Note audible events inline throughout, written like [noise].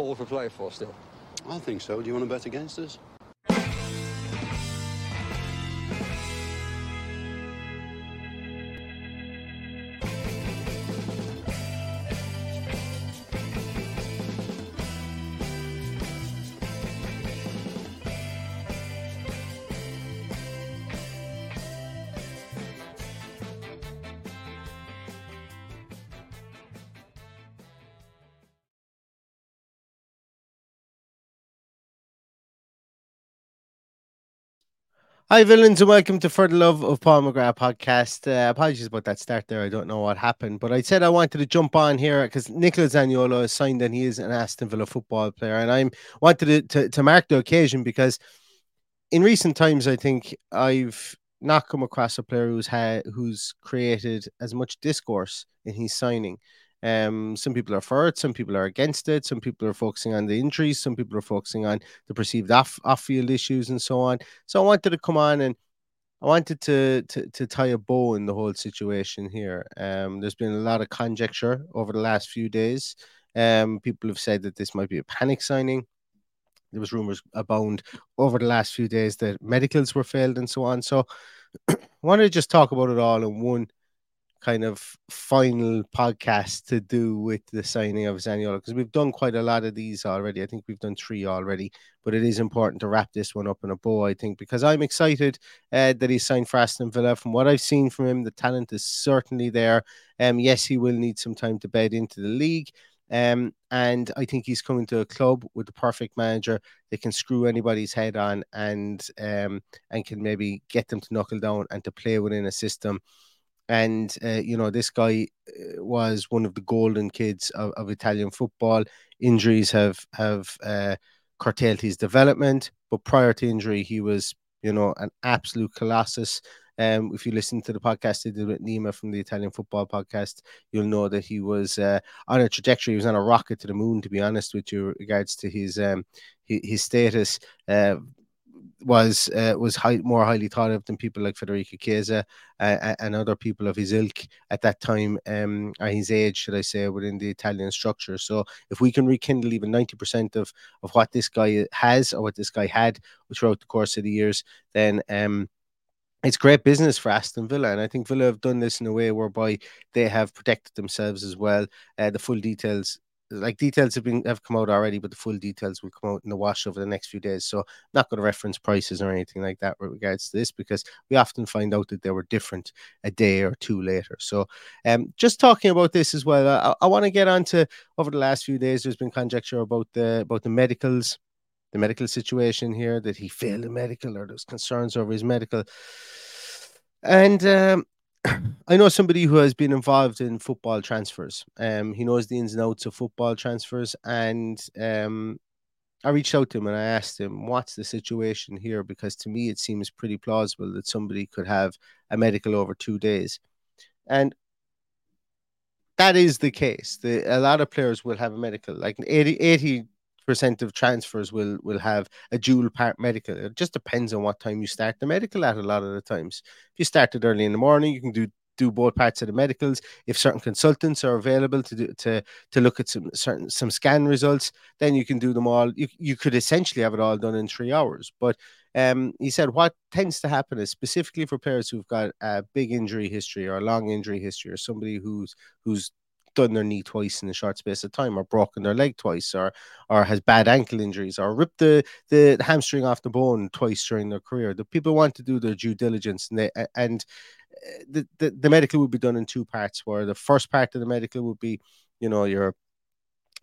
all for play for still. I think so. Do you want to bet against us? Hi, villains, and welcome to For the Love of Paul McGrath podcast. Uh, apologies about that start there. I don't know what happened, but I said I wanted to jump on here because Nicola Zaniolo has signed and he is an Aston Villa football player. And I wanted to, to, to mark the occasion because in recent times, I think I've not come across a player who's had who's created as much discourse in his signing. Um, some people are for it, some people are against it, some people are focusing on the injuries, some people are focusing on the perceived off off field issues and so on. So I wanted to come on and I wanted to, to to tie a bow in the whole situation here. Um, there's been a lot of conjecture over the last few days. Um, people have said that this might be a panic signing. There was rumors abound over the last few days that medicals were failed and so on. So [clears throat] I wanted to just talk about it all in one kind of final podcast to do with the signing of Zaniolo because we've done quite a lot of these already. I think we've done three already, but it is important to wrap this one up in a bow. I think because I'm excited uh, that he's signed for Aston Villa. From what I've seen from him, the talent is certainly there. Um, yes, he will need some time to bed into the league. Um, and I think he's coming to a club with the perfect manager that can screw anybody's head on and um, and can maybe get them to knuckle down and to play within a system and uh, you know this guy uh, was one of the golden kids of, of Italian football. Injuries have have uh, curtailed his development, but prior to injury, he was you know an absolute colossus. Um, if you listen to the podcast I did with Nima from the Italian Football Podcast, you'll know that he was uh, on a trajectory. He was on a rocket to the moon, to be honest with you, regards to his um, his, his status. Uh, was uh, was high, more highly thought of than people like Federico Chiesa uh, and other people of his ilk at that time, um, his age, should I say, within the Italian structure. So if we can rekindle even ninety percent of of what this guy has or what this guy had throughout the course of the years, then um, it's great business for Aston Villa, and I think Villa have done this in a way whereby they have protected themselves as well. Uh, the full details like details have been have come out already, but the full details will come out in the wash over the next few days. So I'm not going to reference prices or anything like that with regards to this because we often find out that they were different a day or two later. So um just talking about this as well, I, I want to get on to over the last few days, there's been conjecture about the about the medicals, the medical situation here, that he failed a medical or there's concerns over his medical. And um, I know somebody who has been involved in football transfers. Um, he knows the ins and outs of football transfers, and um, I reached out to him and I asked him, "What's the situation here?" Because to me, it seems pretty plausible that somebody could have a medical over two days, and that is the case. The, a lot of players will have a medical, like 80 percent of transfers will will have a dual part medical. It just depends on what time you start the medical at. A lot of the times, if you started early in the morning, you can do do both parts of the medicals. If certain consultants are available to do, to to look at some certain some scan results, then you can do them all. You you could essentially have it all done in three hours. But um, he said what tends to happen is specifically for players who've got a big injury history or a long injury history, or somebody who's who's done their knee twice in a short space of time, or broken their leg twice, or or has bad ankle injuries, or ripped the, the hamstring off the bone twice during their career. The people want to do their due diligence, and they and eh, the, the, the medical would be done in two parts. Where the first part of the medical would be, you know, your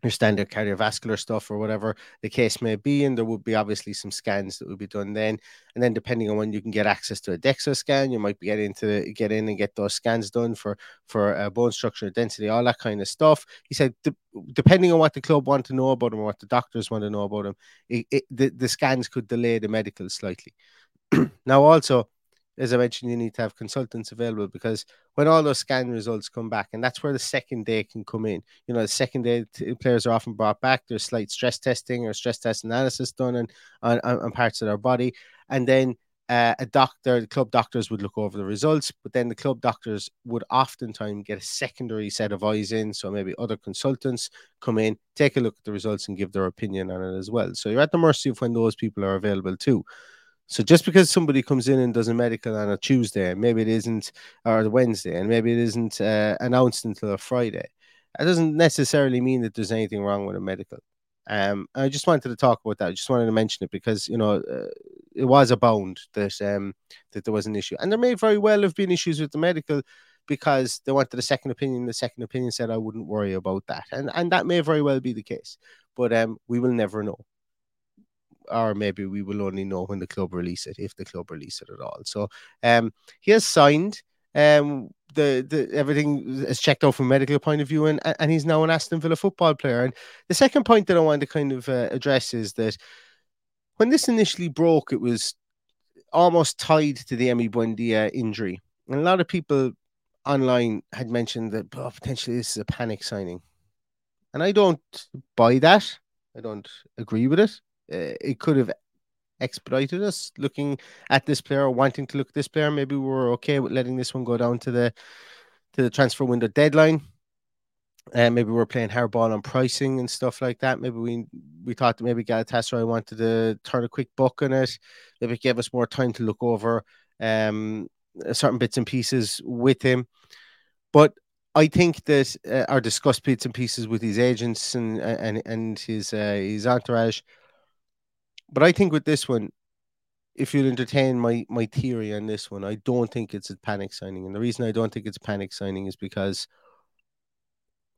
your standard cardiovascular stuff or whatever the case may be. And there would be obviously some scans that would be done then. And then depending on when you can get access to a DEXA scan, you might be getting to get in and get those scans done for for uh, bone structure density, all that kind of stuff. He said, de- depending on what the club want to know about him or what the doctors want to know about him, it, it, the, the scans could delay the medical slightly. [clears throat] now, also, as I mentioned, you need to have consultants available because when all those scan results come back, and that's where the second day can come in. You know, the second day t- players are often brought back. There's slight stress testing or stress test analysis done on on, on parts of their body, and then uh, a doctor, the club doctors would look over the results, but then the club doctors would oftentimes get a secondary set of eyes in. So maybe other consultants come in, take a look at the results, and give their opinion on it as well. So you're at the mercy of when those people are available too. So just because somebody comes in and does a medical on a Tuesday, maybe it isn't, or the Wednesday, and maybe it isn't uh, announced until a Friday, that doesn't necessarily mean that there's anything wrong with a medical. Um, I just wanted to talk about that. I just wanted to mention it because you know uh, it was abound that um, that there was an issue, and there may very well have been issues with the medical because they wanted a second opinion. The second opinion said I wouldn't worry about that, and and that may very well be the case, but um, we will never know or maybe we will only know when the club release it, if the club release it at all. So um, he has signed. Um, the the everything is checked out from a medical point of view, and and he's now an Aston Villa football player. And the second point that I want to kind of uh, address is that when this initially broke, it was almost tied to the Emi Buendia injury, and a lot of people online had mentioned that oh, potentially this is a panic signing, and I don't buy that. I don't agree with it it could have expedited us looking at this player, or wanting to look at this player. Maybe we were okay with letting this one go down to the to the transfer window deadline. And uh, maybe we are playing hardball on pricing and stuff like that. Maybe we we thought that maybe Galatasaray wanted to turn a quick buck on it. Maybe it gave us more time to look over um, certain bits and pieces with him. But I think that uh, our discussed bits and pieces with his agents and and and his uh, his entourage but I think with this one, if you'll entertain my my theory on this one, I don't think it's a panic signing. And the reason I don't think it's a panic signing is because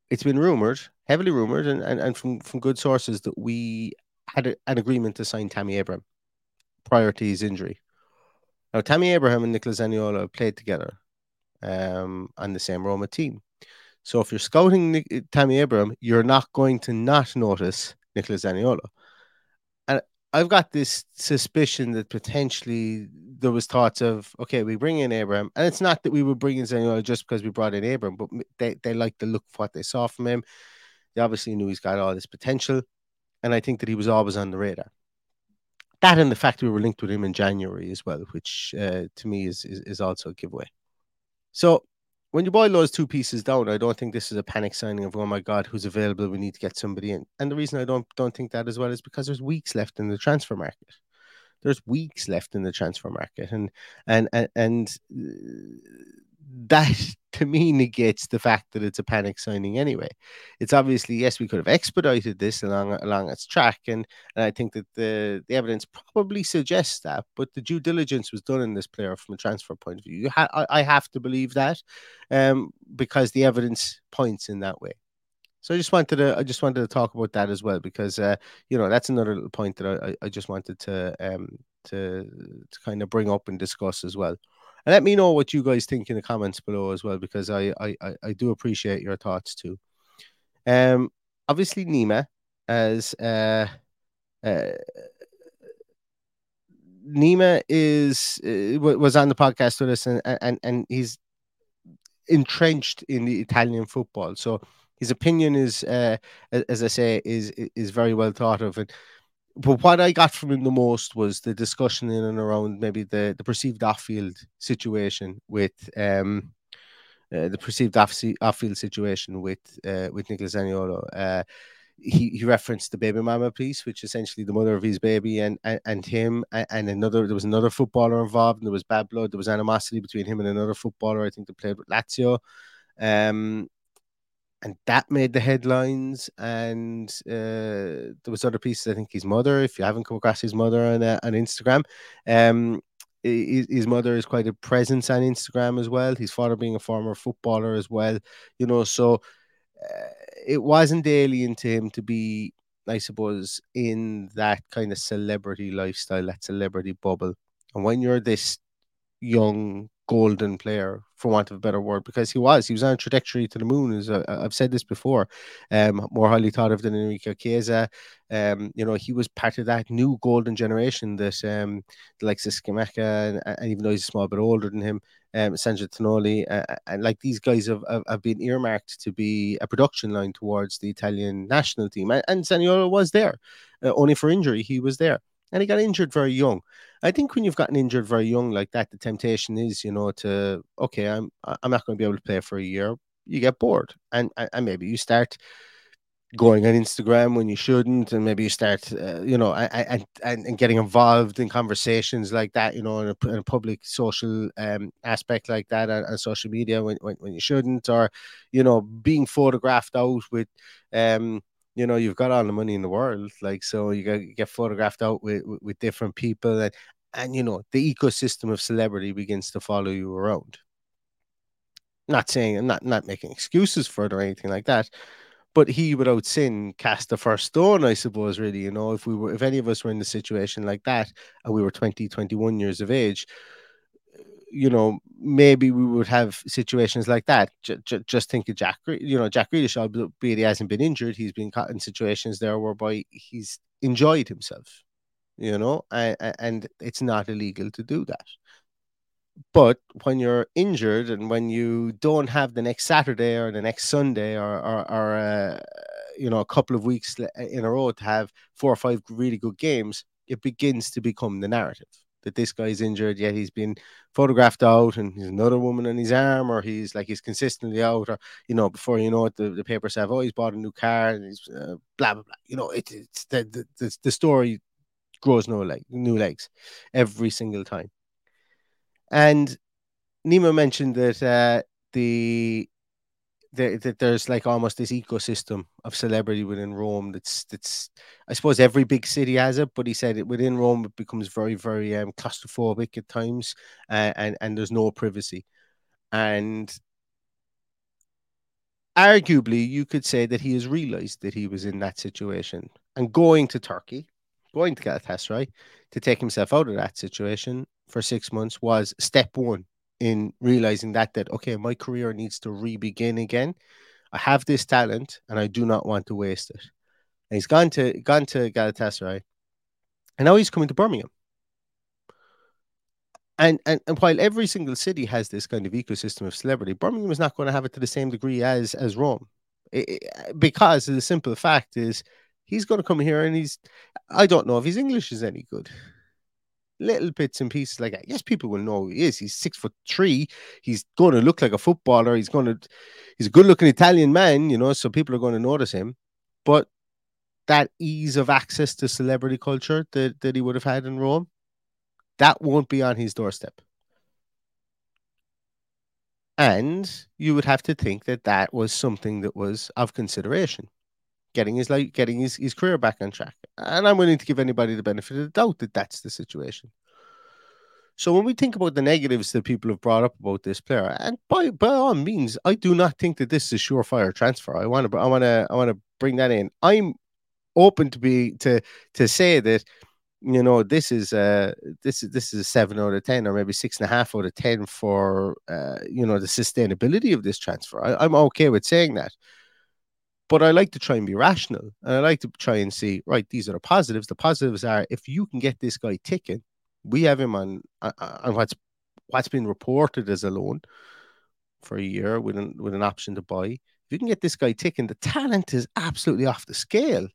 it's been rumored, heavily rumored, and, and, and from, from good sources that we had a, an agreement to sign Tammy Abraham prior to his injury. Now, Tammy Abraham and Nicola Zaniolo played together um, on the same Roma team. So if you're scouting Nick, Tammy Abraham, you're not going to not notice Nicolas Zaniolo. I've got this suspicion that potentially there was thoughts of okay, we bring in Abraham, and it's not that we were bringing Zaniolo just because we brought in Abraham, but they they like the look of what they saw from him. They obviously knew he's got all this potential, and I think that he was always on the radar. That and the fact we were linked with him in January as well, which uh, to me is, is is also a giveaway. So when you boil those two pieces down, I don't think this is a panic signing of oh my god, who's available? We need to get somebody in. And the reason I don't don't think that as well is because there's weeks left in the transfer market. There's weeks left in the transfer market, and and and, and uh, that [laughs] to me negates the fact that it's a panic signing anyway. It's obviously yes, we could have expedited this along along its track, and, and I think that the the evidence probably suggests that. But the due diligence was done in this player from a transfer point of view. Ha- I, I, have to believe that, um, because the evidence points in that way. So I just wanted to I just wanted to talk about that as well because uh, you know that's another little point that I, I just wanted to um to to kind of bring up and discuss as well. And let me know what you guys think in the comments below as well, because I I, I do appreciate your thoughts too. Um, obviously Nima as uh, uh Nima is uh, was on the podcast with us, and and and he's entrenched in the Italian football. So his opinion is, uh, as I say, is is very well thought of, and but what I got from him the most was the discussion in and around maybe the, the perceived off-field situation with um uh, the perceived off off-field situation with uh, with Nicolas Zaniolo. Uh, he, he referenced the baby mama piece, which essentially the mother of his baby and and, and him and, and, another. There was another footballer involved, and there was bad blood. There was animosity between him and another footballer. I think they played with Lazio. Um, and that made the headlines. And uh, there was other pieces. I think his mother. If you haven't come across his mother on uh, on Instagram, um, his, mother is quite a presence on Instagram as well. His father being a former footballer as well. You know, so. Uh, it wasn't alien to him to be, I suppose, in that kind of celebrity lifestyle, that celebrity bubble. And when you're this young golden player, for want of a better word, because he was. He was on a trajectory to the moon. As uh, I've said this before, um, more highly thought of than Enrico Chiesa. Um, you know, he was part of that new golden generation that um, the of Scamacca, and, and even though he's a small bit older than him, um, Sandro Tonali, uh, and like these guys have, have, have, been earmarked to be a production line towards the Italian national team. And, and was there, uh, only for injury, he was there. And he got injured very young. I think when you've gotten injured very young like that, the temptation is, you know, to okay, I'm I'm not going to be able to play for a year. You get bored, and and maybe you start going on Instagram when you shouldn't, and maybe you start, uh, you know, and, and and getting involved in conversations like that, you know, in a, in a public social um, aspect like that on, on social media when, when, when you shouldn't, or you know, being photographed out with um, you know you've got all the money in the world like so you get, get photographed out with, with, with different people and and you know the ecosystem of celebrity begins to follow you around. Not saying not not making excuses for it or anything like that but he without sin cast the first stone i suppose really you know if we were if any of us were in a situation like that and we were 20 21 years of age you know, maybe we would have situations like that. J- j- just think of Jack, you know, Jack Grealish, albeit he hasn't been injured, he's been caught in situations there whereby he's enjoyed himself, you know, and, and it's not illegal to do that. But when you're injured and when you don't have the next Saturday or the next Sunday or, or, or uh, you know, a couple of weeks in a row to have four or five really good games, it begins to become the narrative that this guy's injured, yet he's been photographed out and he's another woman on his arm, or he's like he's consistently out, or you know, before you know it, the, the papers have, oh, he's bought a new car and he's uh, blah blah blah. You know, it, it's the, the the, story grows no leg, new legs every single time. And Nima mentioned that uh, the that there's like almost this ecosystem of celebrity within Rome. That's that's I suppose every big city has it, but he said it within Rome it becomes very very um, claustrophobic at times, uh, and and there's no privacy, and arguably you could say that he has realized that he was in that situation and going to Turkey, going to Galatasaray to take himself out of that situation for six months was step one in realizing that that okay, my career needs to re-begin again. I have this talent and I do not want to waste it. And he's gone to gone to Galatasaray, and now he's coming to Birmingham. And, and and while every single city has this kind of ecosystem of celebrity, Birmingham is not going to have it to the same degree as as Rome, it, it, because the simple fact is he's going to come here and he's I don't know if his English is any good little bits and pieces like that. Yes, people will know who he is. He's six foot three. He's going to look like a footballer. He's going to, he's a good looking Italian man, you know, so people are going to notice him. But that ease of access to celebrity culture that, that he would have had in Rome, that won't be on his doorstep. And you would have to think that that was something that was of consideration getting his like getting his, his career back on track. And I'm willing to give anybody the benefit of the doubt that that's the situation. So when we think about the negatives that people have brought up about this player, and by by all means, I do not think that this is a surefire transfer. I want to I want to I want to bring that in. I'm open to be to to say that you know this is uh this is this is a seven out of ten or maybe six and a half out of ten for uh you know the sustainability of this transfer. I, I'm okay with saying that. But I like to try and be rational and I like to try and see, right, these are the positives. The positives are if you can get this guy ticking, we have him on on what's what's been reported as a loan for a year with an with an option to buy. If you can get this guy ticking, the talent is absolutely off the scale.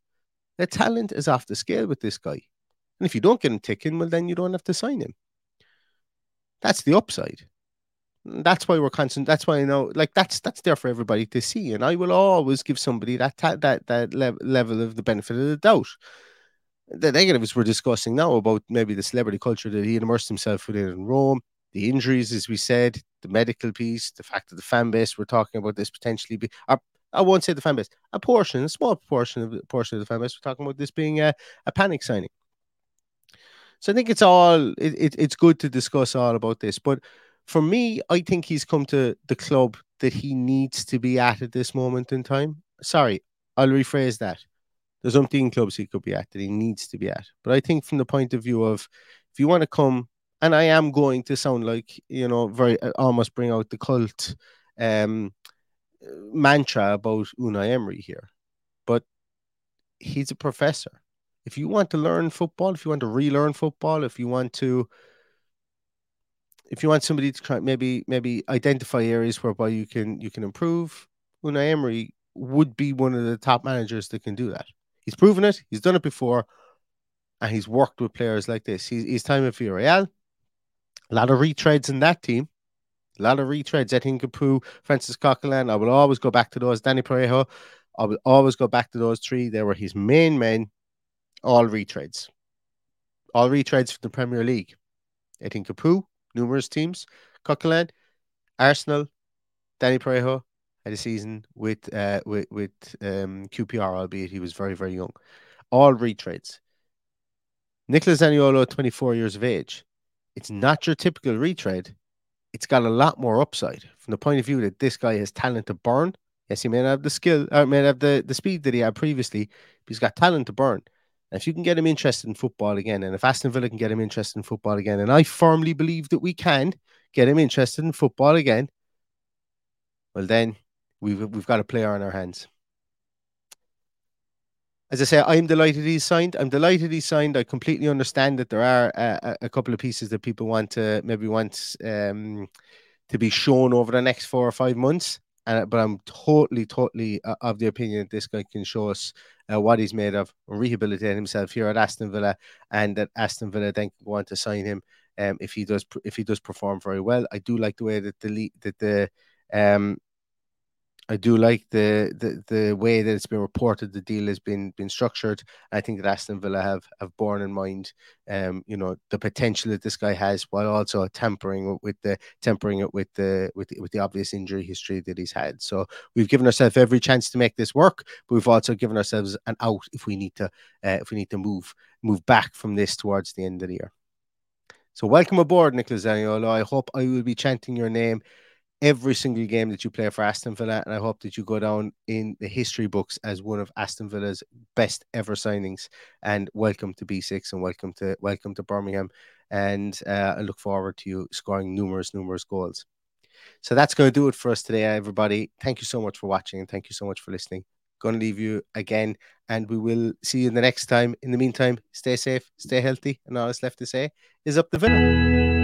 The talent is off the scale with this guy. And if you don't get him ticking, well, then you don't have to sign him. That's the upside that's why we're constant. That's why I know, like that's that's there for everybody to see, and I will always give somebody that ta- that that le- level of the benefit of the doubt. The negatives we're discussing now about maybe the celebrity culture that he immersed himself within in Rome, the injuries, as we said, the medical piece, the fact that the fan base we're talking about this potentially be, or, I won't say the fan base, a portion, a small portion of the portion of the fan base, we're talking about this being a, a panic signing. So I think it's all it, it, it's good to discuss all about this, but for me, I think he's come to the club that he needs to be at at this moment in time. sorry, I'll rephrase that. There's umpteen clubs he could be at that he needs to be at. But I think from the point of view of if you want to come, and I am going to sound like, you know, very uh, almost bring out the cult um, mantra about Unai Emery here. But he's a professor. If you want to learn football, if you want to relearn football, if you want to if you want somebody to try maybe maybe identify areas whereby you can you can improve, Unai Emery would be one of the top managers that can do that. He's proven it. He's done it before, and he's worked with players like this. He's, he's time at Villarreal. A lot of retreads in that team. A lot of retreads. Etienne Capoue, Francis Coquelin. I will always go back to those. Dani Parejo. I will always go back to those three. They were his main men. All retreads. All retreads from the Premier League. Etienne Capoue, numerous teams. Coquelin, Arsenal, Dani Parejo, had a season with uh, with with um, QPR, albeit he was very very young. All retreads. Nicolas Zaniolo, 24 years of age. It's not your typical retread. It's got a lot more upside from the point of view that this guy has talent to burn. Yes, he may not have the skill, or may not have the, the speed that he had previously, but he's got talent to burn. If you can get him interested in football again, and if Aston Villa can get him interested in football again, and I firmly believe that we can get him interested in football again, well, then we've we've got a player on our hands. As I say, I'm delighted he's signed. I'm delighted he's signed. I completely understand that there are a, a couple of pieces that people want to maybe want um, to be shown over the next four or five months. Uh, but I'm totally, totally uh, of the opinion that this guy can show us uh, what he's made of, rehabilitate himself here at Aston Villa, and that Aston Villa then can go on to sign him um, if he does if he does perform very well. I do like the way that the that the um, I do like the, the the way that it's been reported. The deal has been been structured. I think that Aston Villa have have borne in mind, um, you know, the potential that this guy has, while also tempering with the tempering it with the with the, with the obvious injury history that he's had. So we've given ourselves every chance to make this work, but we've also given ourselves an out if we need to uh, if we need to move move back from this towards the end of the year. So welcome aboard, Nicolas Zaniolo. I hope I will be chanting your name every single game that you play for Aston Villa, and I hope that you go down in the history books as one of Aston Villa's best ever signings. And welcome to B6 and welcome to welcome to Birmingham. And uh, I look forward to you scoring numerous, numerous goals. So that's going to do it for us today, everybody. Thank you so much for watching and thank you so much for listening. Going to leave you again, and we will see you the next time. In the meantime, stay safe, stay healthy, and all that's left to say is up the Villa.